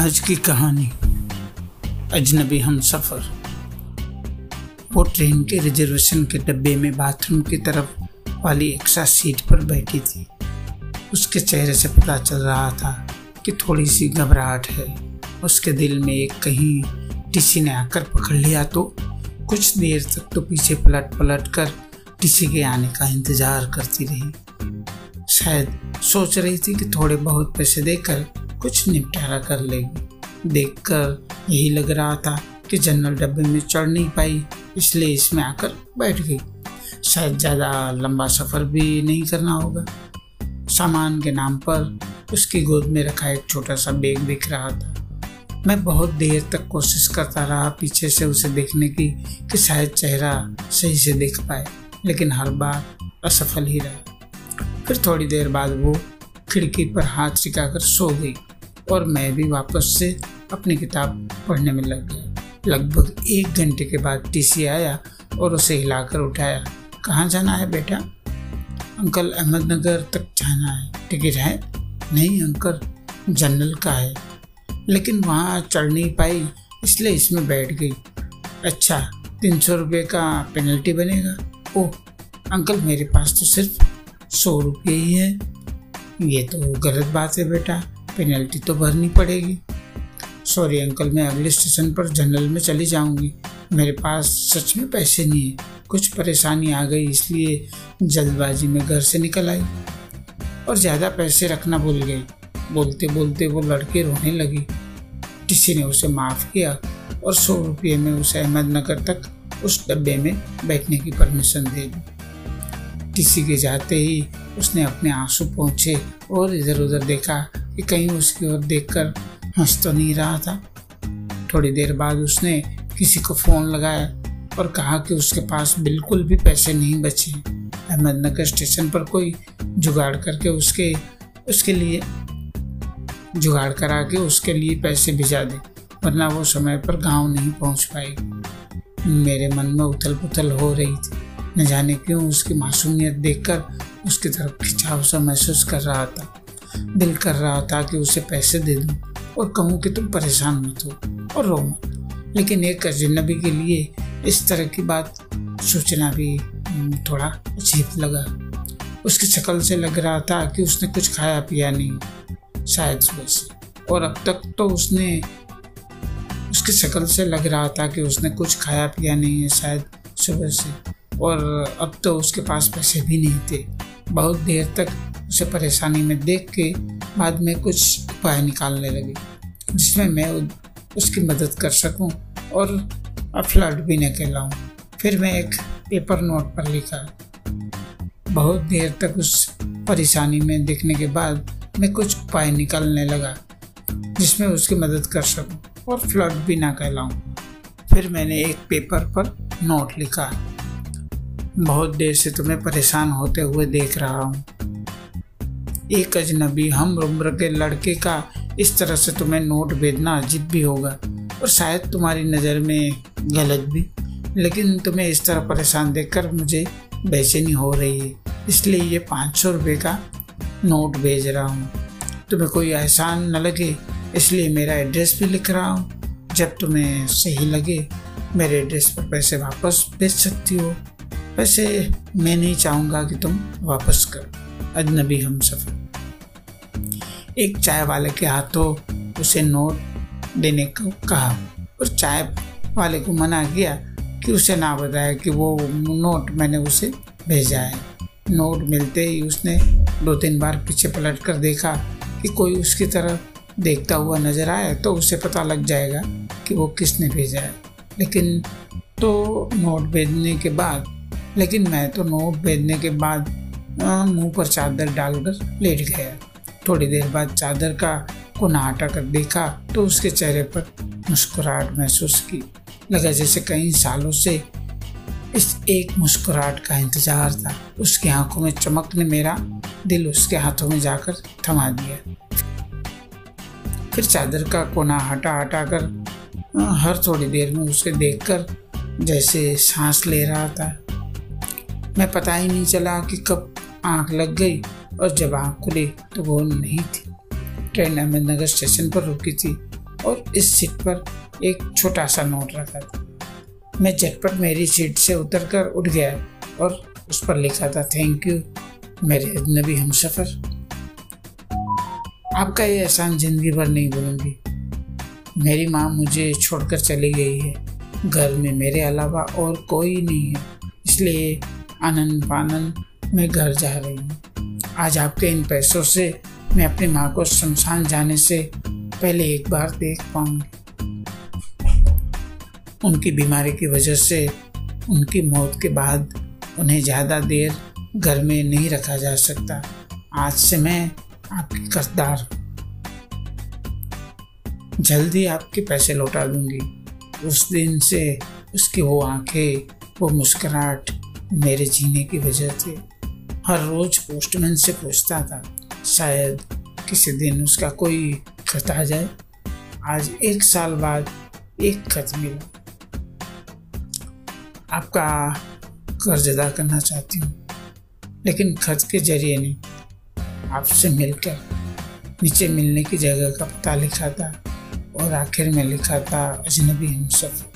आज की कहानी। अजनबी हम सफ़र। वो ट्रेन के रिजर्वेशन के डब्बे में बाथरूम की तरफ़ वाली एक्स्ट्रा सीट पर बैठी थी। उसके चेहरे से पता चल रहा था कि थोड़ी सी घबराहट है। उसके दिल में एक कहीं टीसी ने आकर पकड़ लिया तो कुछ देर तक तो पीछे पलट पलट कर टीसी के आने का इंतज़ार करती रही। शायद सोच रही थी कि थोड़े बहुत पैसे देकर कुछ निपटारा कर लेगी देखकर यही लग रहा था कि जनरल डब्बे में चढ़ नहीं पाई, इसलिए इसमें आकर बैठ गई। शायद ज़्यादा लंबा सफ़र भी नहीं करना होगा। सामान के नाम पर उसकी गोद में रखा एक छोटा सा बैग दिख रहा था। मैं बहुत देर तक कोशिश करता रहा पीछे से उसे देखने की कि शायद चेहरा सही से देख पाए, लेकिन हर बार असफल ही रहा। फिर थोड़ी देर बाद वो खिड़की पर हाथ सिखाकर सो गई। और मैं भी वापस से अपनी किताब पढ़ने में लग गया। लगभग एक घंटे के बाद टीसी आया और उसे हिलाकर उठाया। कहाँ जाना है बेटा? अंकल अहमदनगर तक जाना है। टिकट है? नहीं अंकल, जनरल का है। लेकिन वहाँ चढ़ नहीं पाई, इसलिए इसमें बैठ गई। अच्छा तीन सौ रुपये का पेनल्टी बनेगा? ओह, अंकल, मेरे पास तो सिर्फ़ सौ रुपये ही है। ये तो गलत बात है बेटा। पेनल्टी तो भरनी पड़ेगी। सॉरी अंकल मैं अगले स्टेशन पर जनरल में चली जाऊँगी। मेरे पास सच में पैसे नहीं है। कुछ परेशानी आ गई, इसलिए जल्दबाजी में घर से निकल आई। और ज़्यादा पैसे रखना भूल गई। बोलते बोलते वो लड़के रोने लगी। किसी ने उसे माफ़ किया और सौ रुपये में उसे अहमदनगर तक उस डब्बे में बैठने की परमिशन दे दी। किसी के जाते ही उसने अपने आँसू पहुँचे और इधर उधर देखा कि कहीं उसकी ओर देखकर हंस तो नहीं रहा था। थोड़ी देर बाद उसने किसी को फ़ोन लगाया और कहा कि उसके पास बिल्कुल भी पैसे नहीं बचे। अहमदनगर स्टेशन पर कोई जुगाड़ करके उसके उसके लिए, जुगाड़ करा के उसके लिए पैसे भिजा दे, वरना वो समय पर गाँव नहीं पहुँच पाएगी मेरे मन में उथल पुथल हो रही थी। न जाने क्यों उसकी मासूमियत देखकर उसकी तरफ़ खिंचाव सा महसूस कर रहा था। दिल कर रहा था कि उसे पैसे दे दूँ और कहूँ कि तुम परेशान मत हो और रो मत। लेकिन एक अजनबी के लिए इस तरह की बात सोचना भी थोड़ा अजीब लगा। उसकी शक्ल से लग रहा था कि उसने कुछ खाया पिया नहीं, शायद सुबह से। और अब तक तो उसने, उसकी शक्ल से लग रहा था कि उसने कुछ खाया पिया नहीं है शायद सुबह से। और अब तो उसके पास पैसे भी नहीं थे। बहुत देर तक उसे परेशानी में देख के बाद में कुछ उपाय निकालने लगी, जिसमें मैं उसकी मदद कर सकूँ और फ्लड भी न कहलाऊं। फिर मैं एक पेपर नोट पर लिखा। बहुत देर तक उस परेशानी में देखने के बाद मैं कुछ उपाय निकालने लगा, जिसमें उसकी मदद कर सकूँ और फ्लड भी ना कहलाऊं। फिर मैंने एक पेपर पर नोट लिखा। बहुत देर से तुम्हें परेशान होते हुए देख रहा हूँ। एक अजनबी हम उम्र के लड़के का इस तरह से तुम्हें नोट भेजना अजीब भी होगा और शायद तुम्हारी नज़र में गलत भी। लेकिन तुम्हें इस तरह परेशान देखकर मुझे बेचैनी हो रही है। इसलिए ये पाँच सौ रुपये का नोट भेज रहा हूँ। तुम्हें कोई एहसान न लगे, इसलिए मेरा एड्रेस भी लिख रहा हूँ। जब तुम्हें सही लगे, मेरे एड्रेस पर पैसे वापस भेज सकती हो। वैसे मैं नहीं चाहूँगा कि तुम वापस कर। अजनबी हम सफ़र। एक चाय वाले के हाथों उसे नोट देने को कहा और चाय वाले को मना किया कि उसे ना बताया कि वो नोट मैंने उसे भेजा है। नोट मिलते ही उसने दो तीन बार पीछे पलट कर देखा कि कोई उसकी तरफ़ देखता हुआ नज़र आए तो उसे पता लग जाएगा कि वो किसने भेजा है। लेकिन तो नोट भेजने के बाद, लेकिन मैं तो नोट भेजने के बाद मुँह पर चादर डालकर लेट गया। थोड़ी देर बाद चादर का कोना हटा कर देखा तो उसके चेहरे पर मुस्कुराहट महसूस की। लगा जैसे कई सालों से इस एक मुस्कुराहट का इंतज़ार था। उसकी आँखों में चमक ने मेरा दिल उसके हाथों में जाकर थमा दिया। फिर चादर का कोना हटा हटा कर, हर थोड़ी देर में उसे देखकर जैसे सांस ले रहा था। मैं पता ही नहीं चला कि कब आँख लग गई और जब आँख खुली तो वो नहीं थी। ट्रेन अहमदनगर स्टेशन पर रुकी थी और इस सीट पर एक छोटा सा नोट रखा था। मैं झटपट मेरी सीट से उतर कर उठ गया और उस पर लिखा था थैंक यू मेरे अजनबी हम सफ़र। आपका ये एहसान ज़िंदगी भर नहीं भूलूँगी। मेरी माँ मुझे छोड़कर चली गई है। घर में मेरे अलावा और कोई नहीं है। इसलिए आनंद पानंद मैं घर जा रही हूँ। आज आपके इन पैसों से मैं अपनी माँ को शमशान जाने से पहले एक बार देख पाऊँगी। उनकी बीमारी की वजह से उनकी मौत के बाद उन्हें ज़्यादा देर घर में नहीं रखा जा सकता। आज से मैं आपकी कर्जदार हूँ। जल्दी आपके पैसे लौटा दूँगी। उस दिन से उसकी वो आँखें, वो मुस्कुराहट मेरे जीने की वजह थी हर रोज पोस्टमैन से पूछता था, शायद किसी दिन उसका कोई खत आ जाए? आज एक साल बाद एक खत मिला। आपका कर्ज अदा करना चाहती हूँ, लेकिन खर्च के ज़रिए नहीं। आपसे मिलकर नीचे मिलने की जगह का पता लिखा था और आखिर में लिखा था, अजनबी हम सब